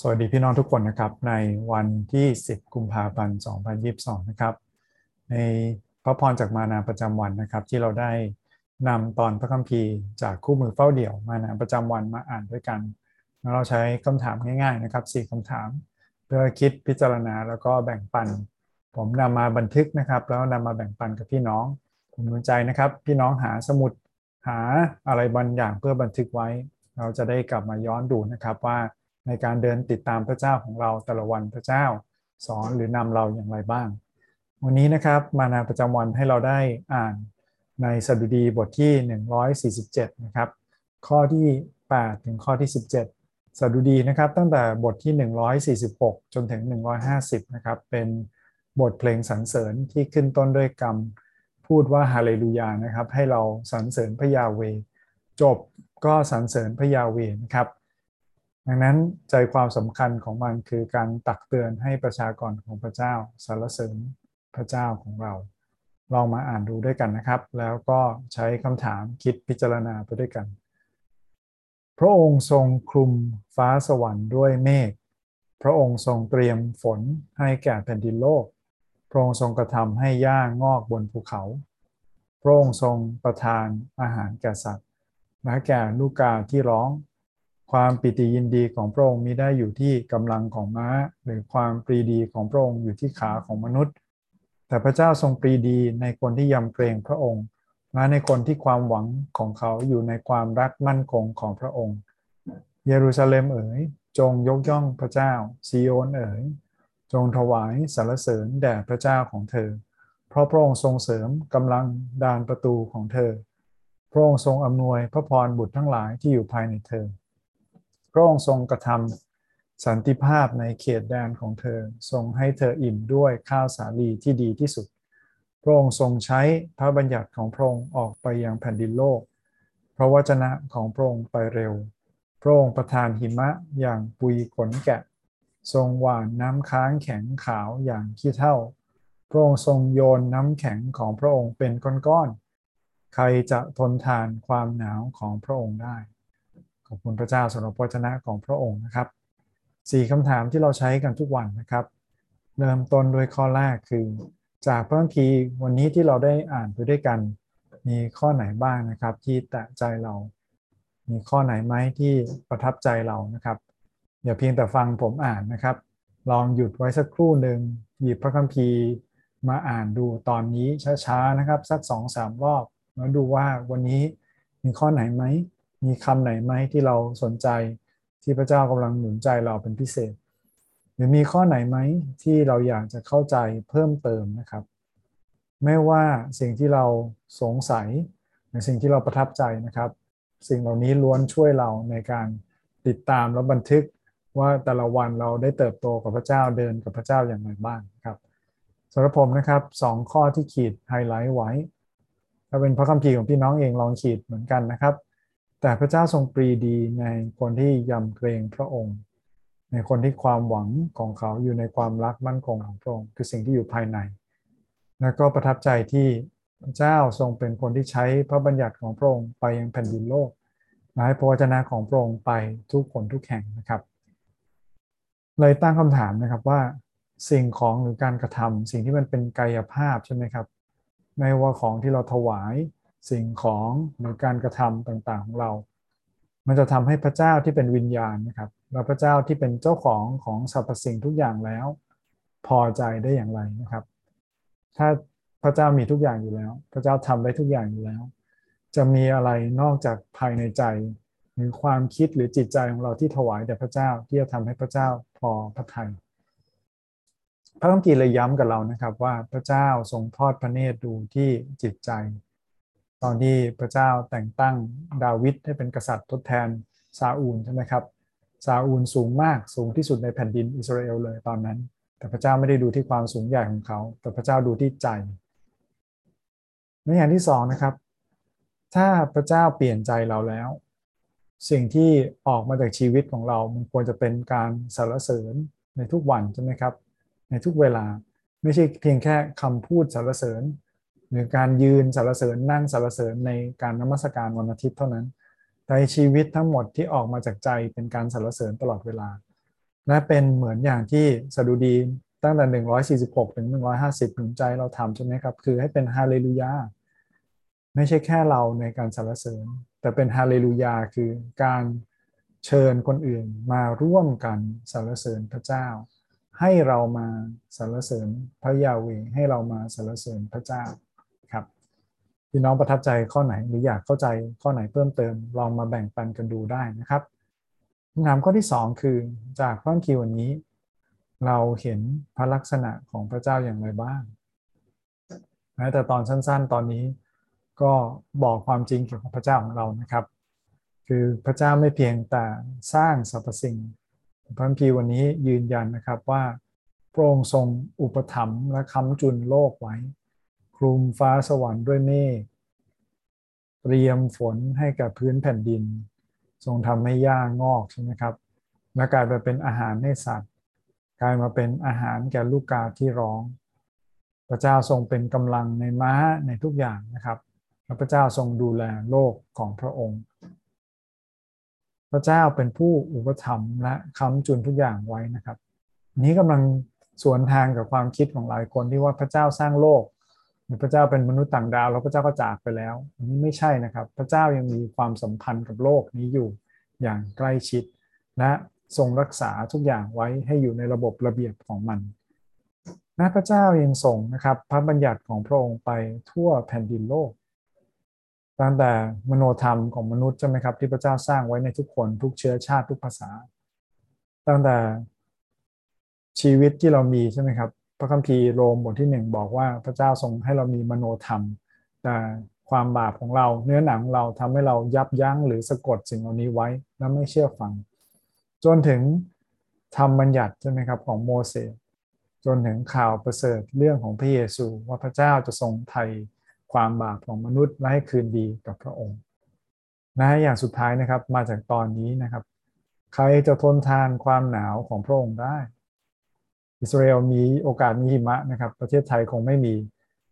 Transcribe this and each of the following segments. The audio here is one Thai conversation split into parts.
สวัสดีพี่น้องทุกคนนะครับในวันที่ 10 กุมภาพันธ์ 2022 นะครับในพระพรจากมานาประจำวันนะครับที่เราได้นำตอนพระคัมภีร์จากคู่มือเฝ้าเดี่ยวมานาประจำวันมาอ่านด้วยกันแล้วเราใช้คำถามง่ายๆนะครับ 4คำถาม เพื่อคิดพิจารณาแล้วก็แบ่งปัน ผมนำมาบันทึกนะครับ แล้วนำมาแบ่งปันกับพี่น้อง ผมสนใจนะครับ พี่น้องหาสมุดหาอะไรบางอย่างเพื่อบันทึกไว้ เราจะได้กลับมาย้อนดูนะครับว่า ในการเดินติดตามพระเจ้าของเราแต่ละวันพระเจ้าสอนหรือนำเราอย่างไรบ้าง วันนี้นะครับมานาประจำวันให้เราได้อ่านในสดุดีบทที่ 147 นะครับ ข้อที่ 8 ถึงข้อที่ 17 สดุดีนะครับ ตั้งแต่บทที่ 146 จนถึง 150 นะครับ เป็นบทเพลงสรรเสริญที่ขึ้นต้นด้วยกรรม พูดว่าฮาเลลูยานะครับ ให้เราสรรเสริญพระยาเวจบก็สรรเสริญพระยาเวนะครับ ดังนั้นใจความสำคัญของมันคือการตักเตือนให้ประชากรของพระเจ้าสรรเสริญพระเจ้าของเรา ลองมาอ่านดูด้วยกันนะครับ แล้วก็ใช้คำถามคิดพิจารณาไปด้วยกัน พระองค์ทรงคลุมฟ้าสวรรค์ด้วยเมฆพระองค์ทรงเตรียมฝนให้แก่แผ่นดินโลก พระองค์ทรงกระทำให้หญ้างอกบนภูเขา พระองค์ทรงประทานอาหารแก่สัตว์และแก่ลูกกาที่ร้อง ความปิติยินดีของพระองค์มิได้อยู่ที่กำลังของม้า หรือความปรีดีของพระองค์อยู่ที่ขาของมนุษย์ แต่พระเจ้าทรงปรีดีในคนที่ยำเกรงพระองค์ และในคนที่ความหวังของเขาอยู่ในความรักมั่นคงของพระองค์ เยรูซาเล็มเอ๋ยจงยกย่องพระเจ้าซีโอนเอ๋ยจงถวายสรรเสริญแด่พระเจ้าของเธอ เพราะพระองค์ทรงเสริมกำลังดานประตูของเธอ พระองค์ทรงอำนวยพระพรบุตรทั้งหลายที่อยู่ภายในเธอ พระองค์ทรงกระทำสันติภาพในเขตแดนของเธอ ทรงให้เธออิ่มด้วยข้าวสาลีที่ดีที่สุด พระองค์ทรงใช้พระบัญญัติของพระองค์ออกไปยังแผ่นดินโลก พระวจนะของพระองค์ไปเร็ว พระองค์ประทานหิมะอย่างปุยขนแกะ ทรงหว่านน้ำค้างแข็งขาวอย่างขี้เท่า พระองค์ทรงโยนน้ำแข็งของพระองค์เป็นก้อนๆ ใครจะทนทานความหนาวของพระองค์ได้ อบคุณพระเจ้าสำหรับพระชนะของพระองค์นะครับสี่คำถามที่เราใช้กันทุกวันนะครับ เริ่มต้นด้วยข้อแรกคือ จากพระคัมภีร์วันนี้ที่เราได้อ่านไปด้วยกัน มีข้อไหนบ้างนะครับ ที่แตะใจเรา มีข้อไหนไหมที่ประทับใจเรานะครับอย่าเพียงแต่ฟังผมอ่านนะครับ ลองหยุดไว้สักครู่หนึ่งหยิบพระคัมภีร์มาอ่านดูตอนนี้ช้าๆนะครับ สักสองสามรอบแล้วดูว่าวันนี้มีข้อไหนไหม มีคำไหนไหมที่เราสนใจที่พระเจ้ากำลังหนุนใจเราเป็นพิเศษ หรือมีข้อไหนไหมที่เราอยากจะเข้าใจเพิ่มเติมนะครับ ไม่ว่าสิ่งที่เราสงสัยหรือสิ่งที่เราประทับใจนะครับ สิ่งเหล่านี้ล้วนช่วยเราในการติดตามและบันทึกว่าแต่ละวันเราได้เติบโตกับพระเจ้าเดินกับพระเจ้าอย่างไรบ้างครับสำหรับผมนะครับสองข้อที่ขีดไฮไลท์ไว้ถ้าเป็นพระคัมภีร์ของพี่น้องเองลองขีดเหมือนกันนะครับ แต่พระเจ้าทรงปรีดีในคนที่ยำเกรงพระองค์ ในคนที่ความหวังของเขาอยู่ในความรักมั่นคงของพระองค์คือสิ่งที่อยู่ภายใน แล้วก็ประทับใจที่พระเจ้าทรงเป็นคนที่ใช้พระบัญญัติของพระองค์ไปยังแผ่นดินโลกและให้พระวจนะของพระองค์ไปทุกคนทุกแห่งนะครับ เลยตั้งคำถามนะครับว่าสิ่งของหรือการกระทำสิ่งที่มันเป็นกายภาพใช่ไหมครับไม่ว่าของที่เราถวาย สิ่งของหรือการกระทำต่างๆของเรา มันจะทำให้พระเจ้าที่เป็นวิญญาณนะครับและพระเจ้าที่เป็นเจ้าของของสรรพสิ่งทุกอย่างแล้ว พอใจได้อย่างไรนะครับ ถ้าพระเจ้ามีทุกอย่างอยู่แล้ว พระเจ้าทำได้ทุกอย่างอยู่แล้ว จะมีอะไรนอกจากภายในใจ หรือความคิดหรือจิตใจของเราที่ถวายแด่พระเจ้าที่จะทำให้พระเจ้าพอพระทัยพระคัมภีร์เลยย้ำกับเรานะครับว่าพระเจ้าทรงทอดพระเนตรดูที่จิตใจ ตอนที่พระเจ้าแต่งตั้งดาวิดให้เป็นกษัตริย์ทดแทนซาอูลใช่ไหมครับซาอูลสูงมากสูงที่สุดในแผ่นดินอิสราเอลเลยตอนนั้น แต่พระเจ้าไม่ได้ดูที่ความสูงใหญ่ของเขา แต่พระเจ้าดูที่ใจในอย่างที่สองนะครับ ถ้าพระเจ้าเปลี่ยนใจเราแล้ว สิ่งที่ออกมาจากชีวิตของเรา มันควรจะเป็นการสรรเสริญในทุกวันใช่ไหมครับ ในทุกเวลาไม่ใช่เพียงแค่คำพูดสรรเสริญ หรือการยืนสารเสริญนั่งสารเสริญในการนมัสการวันอาทิตย์เท่านั้น แต่ชีวิตทั้งหมดที่ออกมาจากใจเป็นการสารเสริญตลอดเวลา และเป็นเหมือนอย่างที่สดุดีตั้งแต่ 146 ถึง 150หนุนใจเราทำใช่ไหมครับ คือให้เป็นฮาเลลูยาไม่ใช่แค่เราในการสรรเสริญ แต่เป็นฮาเลลูยาคือการเชิญคนอื่นมาร่วมกันสรรเสริญพระเจ้า ให้เรามาสรรเสริญพระยาเวให้เรามาสรรเสริญพระเจ้า พี่น้องประทับใจข้อไหนหรืออยากเข้าใจข้อไหนเพิ่มเติม ลองมาแบ่งปันกันดูได้นะครับคำถามข้อที่ 2 คือจากข้อคิววันนี้ เราเห็นพระลักษณะของพระเจ้าอย่างไรบ้างแม้แต่ตอนสั้น ๆ ตอนนี้ก็บอกความจริงเกี่ยวกับพระเจ้าของเรานะครับ คือพระเจ้าไม่เพียงแต่สร้างสรรพสิ่งพระพีวันนี้ยืนยันนะครับว่าพระองค์ทรงอุปถัมภ์และค้ำจุนโลกไว้ ลุมฟ้าสวรรค์ด้วยเมฆเตรียมฝนให้กับพื้นแผ่นดิน ทรงทำให้หญ้างอกใช่ไหมครับและกลายไปเป็นอาหารให้สัตว์ กลายมาเป็นอาหารแก่ลูกกาที่ร้อง พระเจ้าทรงเป็นกำลังในม้าในทุกอย่างนะครับและพระเจ้าทรงดูแลโลกของพระองค์ พระเจ้าเป็นผู้อุปถัมภ์และค้ำจุนทุกอย่างไว้นะครับ นี้กำลังสวนทางกับความคิดของหลายคนที่ว่าพระเจ้าสร้างโลก พระเจ้าเป็นมนุษย์ต่างดาวแล้วพระเจ้าก็จากไปแล้ว อันนี้ไม่ใช่นะครับ พระเจ้ายังมีความสัมพันธ์กับโลกนี้อยู่อย่างใกล้ชิด และทรงรักษาทุกอย่างไว้ให้อยู่ในระบบระเบียบของมันนะพระเจ้ายังส่งนะครับพระบัญญัติของพระองค์ไปทั่วแผ่นดินโลก ตั้งแต่มโนธรรมของมนุษย์ใช่ไหมครับที่พระเจ้าสร้างไว้ในทุกคนทุกเชื้อชาติทุกภาษา ตั้งแต่ชีวิตที่เรามีใช่ไหมครับ ระคัมภีร์โรมบทที่หนึ่งบอกว่าพระเจ้าทรงให้เรามีมโนธรรม แต่ความบาปของเราเนื้อหนังเราทำให้เรายับยั้งหรือสะกดสิ่งเหล่านี้ไว้แล้วไม่เชื่อฟัง จนถึงทำบัญญัติใช่ไหมครับของโมเสสจนถึงข่าวประเสริฐเรื่องของพระเยซู ว่าพระเจ้าจะทรงไถ่ความบาปของมนุษย์และให้คืนดีกับพระองค์นะอย่างสุดท้ายนะครับมาจากตอนนี้นะครับ ใครจะทนทานความหนาวของพระองค์ได้ อิสราเอลมีโอกาสมีหิมะนะครับ ประเทศไทยคงไม่มี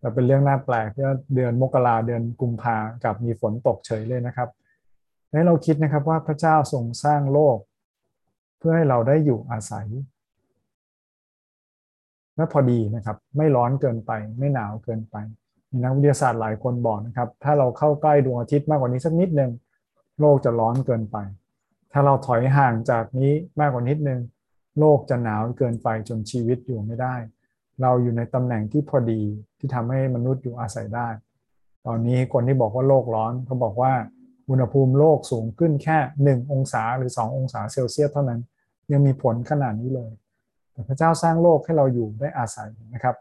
แต่เป็นเรื่องน่าแปลกที่เดือนมกราเดือนกุมภากับมีฝนตกเฉยเลยนะครับให้เราคิดนะครับว่าพระเจ้าทรงสร้างโลก เพื่อให้เราได้อยู่อาศัยและพอดีนะครับ ไม่ร้อนเกินไป ไม่หนาวเกินไปมีนักวิทยาศาสตร์หลายคนบอกนะครับ ถ้าเราเข้าใกล้ดวงอาทิตย์มากกว่านี้สักนิดหนึ่งโลกจะร้อนเกินไป ถ้าเราถอยห่างจากนี้มากกว่านิดหนึ่ง โลกจะหนาวเกินไปจนชีวิตอยู่ไม่ได้ เราอยู่ในตำแหน่งที่พอดีที่ทำให้มนุษย์อยู่อาศัยได้ ตอนนี้คนที่บอกว่าโลกร้อนเขาบอกว่าอุณหภูมิโลกสูงขึ้นแค่ 1 องศาหรือ 2 องศาเซลเซียสเท่านั้น ยังมีผลขนาดนี้เลยแต่พระเจ้าสร้างโลกให้เราอยู่ได้อาศัยนะครับ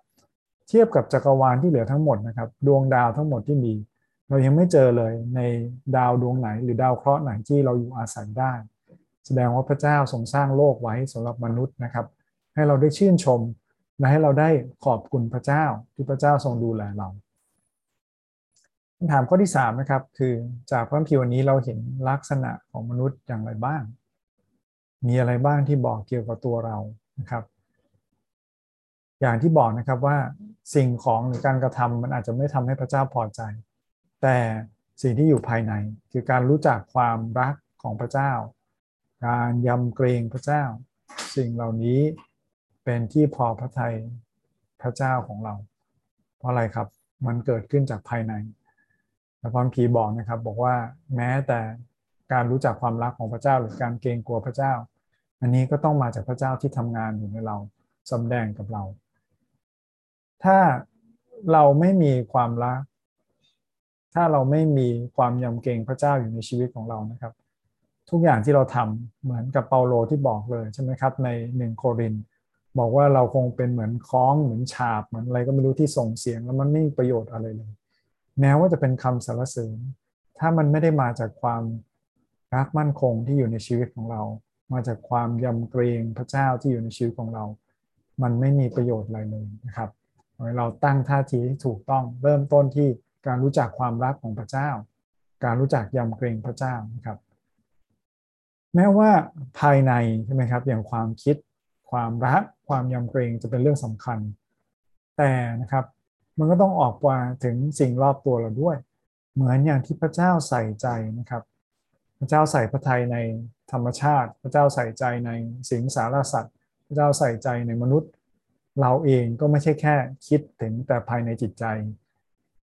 เทียบกับจักรวาลที่เหลือทั้งหมดนะครับดวงดาวทั้งหมดที่มี เรายังไม่เจอเลยในดาวดวงไหน หรือดาวเคราะห์ไหนที่เราอยู่อาศัยได้ แสดงว่าพระเจ้าทรงสร้างโลกไว้สำหรับมนุษย์นะครับ ให้เราได้ชื่นชม และให้เราได้ขอบคุณพระเจ้าที่พระเจ้าทรงดูแลเราคำถามข้อที่3นะครับคือจากพระคัมภีร์วันนี้เราเห็นลักษณะของมนุษย์อย่างไรบ้าง มีอะไรบ้างที่บอกเกี่ยวกับตัวเรานะครับ อย่างที่บอกนะครับว่าสิ่งของหรือการกระทำมันอาจจะไม่ทำให้พระเจ้าพอใจ แต่สิ่งที่อยู่ภายในคือการรู้จักความรักของพระเจ้า การยำเกรงพระเจ้า สิ่งเหล่านี้เป็นที่พอพระทัยพระเจ้าของเรา เพราะอะไรครับมันเกิดขึ้นจากภายในพระคัมภีร์บอกนะครับบอกว่าแม้แต่การรู้จักความรักของพระเจ้าหรือการเกรงกลัวพระเจ้า อันนี้ก็ต้องมาจากพระเจ้าที่ทำงานอยู่ในเราสำแดงกับเรา ถ้าเราไม่มีความรัก ถ้าเราไม่มีความยำเกรงพระเจ้าอยู่ในชีวิตของเรานะครับ ทุกอย่างที่เราทำเหมือนกับเปาโลที่บอกเลยใช่ไหมครับ ในหนึ่งโคริน บอกว่าเราคงเป็นเหมือนคล้องเหมือนฉาบเหมือนอะไรก็ไม่รู้ที่ส่งเสียงแล้วมันไม่มีประโยชน์อะไรเลย แม้ว่าจะเป็นคำสรรเสริญ ถ้ามันไม่ได้มาจากความรักมั่นคงที่อยู่ในชีวิตของเรา มาจากความยำเกรงพระเจ้าที่อยู่ในชีวิตของเรา มันไม่มีประโยชน์อะไรเลยนะครับเราตั้งท่าทีที่ถูกต้องเริ่มต้นที่การรู้จักความรักของพระเจ้า การรู้จักยำเกรงพระเจ้านะครับ แม้ว่าภายในใช่ไหมครับอย่างความคิด ความรัก ความยำเกรงจะเป็นเรื่องสำคัญ แต่นะครับมันก็ต้องออกมาถึงสิ่งรอบตัวเราด้วย เหมือนอย่างที่พระเจ้าใส่ใจนะครับ พระเจ้าใส่พระทัยในธรรมชาติ พระเจ้าใส่ใจในสิงสารสัตว์ พระเจ้าใส่ใจในมนุษย์ เราเองก็ไม่ใช่แค่คิดถึงแต่ภายในจิตใจ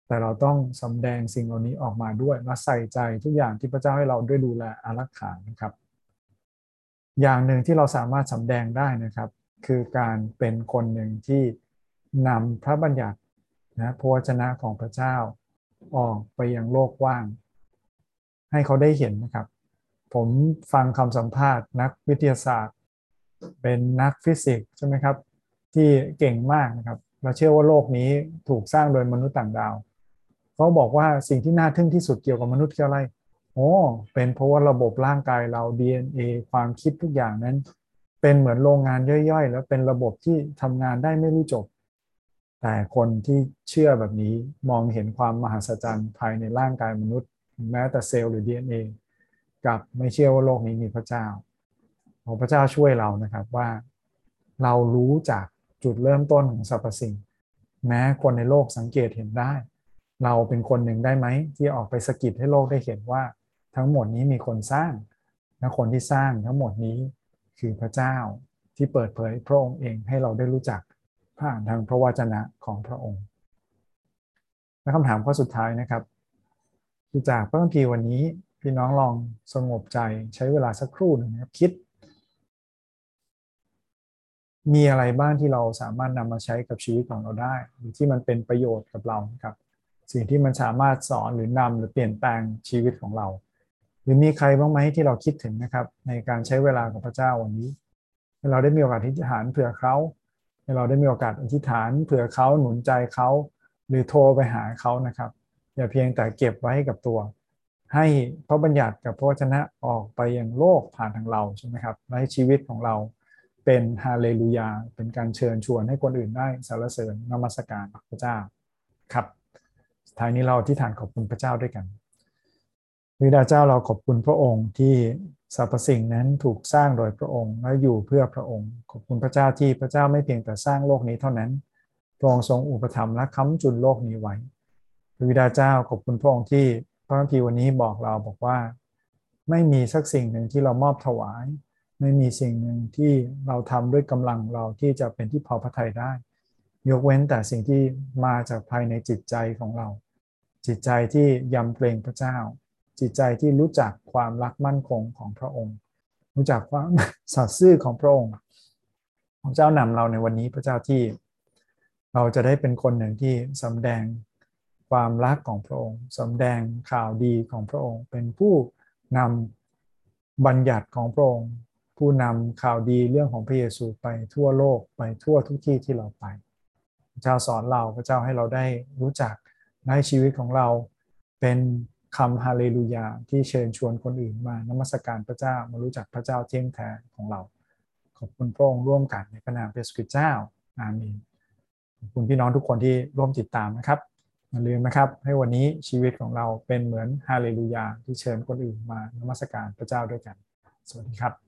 แต่เราต้องสำแดงสิ่งเหล่านี้ออกมาด้วยและใส่ใจทุกอย่างที่พระเจ้าให้เราด้วยดูแลอารักขานะครับ อย่างหนึ่งที่เราสามารถสำแดงได้นะครับ คือการเป็นคนหนึ่งที่นำพระบัญญัตินะพระวจนะของพระเจ้าออกไปยังโลกว่าง ให้เขาได้เห็นนะครับ ผมฟังคำสัมภาษณ์นักวิทยาศาสตร์ เป็นนักฟิสิกส์ใช่ไหมครับ ที่เก่งมากนะครับ เราเชื่อว่าโลกนี้ถูกสร้างโดยมนุษย์ต่างดาว เขาบอกว่าสิ่งที่น่าทึ่งที่สุดเกี่ยวกับมนุษย์คืออะไร โอ้เป็นเพราะว่าระบบร่างกายเรา DNA ความคิดทุกอย่างนั้น เป็นเหมือนโรงงานย่อยๆ แล้วเป็นระบบที่ทำงานได้ไม่รู้จบ แต่คนที่เชื่อแบบนี้มองเห็นความมหัศจรรย์ภายในร่างกายมนุษย์ แม้แต่เซลล์หรือ DNA กับไม่เชื่อว่าโลกนี้มีพระเจ้าขอพระเจ้าช่วยเรานะครับว่า เรารู้จากจุดเริ่มต้นของสรรพสิ่ง แม้คนในโลกสังเกตเห็นได้ เราเป็นคนหนึ่งได้ไหมที่ออกไปสกิดให้โลกได้เห็นว่า ทั้งหมดนี้มีคนสร้าง และคนที่สร้างทั้งหมดนี้คือพระเจ้าที่เปิดเผยพระองค์เองให้เราได้รู้จักผ่านทางพระวจนะของพระองค์ และคำถามข้อสุดท้ายนะครับจากพระคัมภีร์วันนี้พี่น้องลองสงบใจใช้เวลาสักครู่หนึ่งนะครับคิด มีอะไรบ้างที่เราสามารถนำมาใช้กับชีวิตของเราได้ หรือที่มันเป็นประโยชน์กับเราครับ สิ่งที่มันสามารถสอนหรือนำหรือเปลี่ยนแปลงชีวิตของเรา หรือมีใครบ้างไหมที่เราคิดถึงนะครับ ในการใช้เวลากับพระเจ้าวันนี้ให้เราได้มีโอกาสอธิษฐานเผื่อเขาให้เราได้มีโอกาสอธิษฐานเผื่อเขาหนุนใจเขาหรือโทรไปหาเขานะครับ อย่าเพียงแต่เก็บไว้กับตัว ให้พระบัญญัติกับพระวจนะออกไปยังโลกผ่านทางเราใช่ไหมครับและให้ชีวิตของเราเป็นฮาเลลูยาเป็นการเชิญชวนให้คนอื่นได้สรรเสริญนมัสการพระเจ้าครับท้ายนี้เราที่ฐานขอบคุณพระเจ้าด้วยกัน วิดาเจ้าเราขอบคุณพระองค์ที่สรรพสิ่งนั้นถูกสร้างโดยพระองค์และอยู่เพื่อพระองค์ ขอบคุณพระเจ้าที่พระเจ้าไม่เพียงแต่สร้างโลกนี้เท่านั้น พระองค์ทรงอุปถัมภ์และค้ำจุนโลกนี้ไว้พระวิดาเจ้าขอบคุณพระองค์ที่พระคัมภีร์วันนี้บอกเราบอกว่า ไม่มีสักสิ่งหนึ่งที่เรามอบถวาย ไม่มีสิ่งหนึ่งที่เราทำด้วยกำลังเราที่จะเป็นที่พอพระทัยได้ ยกเว้นแต่สิ่งที่มาจากภายในจิตใจของเรา จิตใจที่ยำเกรงพระเจ้า จิตใจที่รู้จักความรักมั่นคงของพระองค์ รู้จักความสัตย์ซื่อของพระองค์พระเจ้านำเราในวันนี้พระเจ้าที่เราจะได้เป็นคนหนึ่งที่สำแดงความรักของพระองค์สำแดงข่าวดีของพระองค์ เป็นผู้นำบัญญัติของพระองค์ ผู้นำข่าวดีเรื่องของพระเยซูไปทั่วโลกไปทั่วทุกที่ที่เราไป พระเจ้าสอนเราพระเจ้าให้เราได้รู้จักในชีวิตของเราเป็น คำฮาเลลูยาที่เชิญชวนคนอื่นมานมัสการพระเจ้ามารู้จักพระเจ้าเที่ยงแท้ของเรา ขอบคุณพระองค์ร่วมกันในพระนามพระสุดเจ้าอาเมนขอบคุณพี่น้องทุกคนที่ร่วมติดตามนะครับอย่าลืมนะครับให้วันนี้ชีวิตของเราเป็นเหมือนฮาเลลูยาที่เชิญคนอื่นมานมัสการพระเจ้าด้วยกัน สวัสดีครับ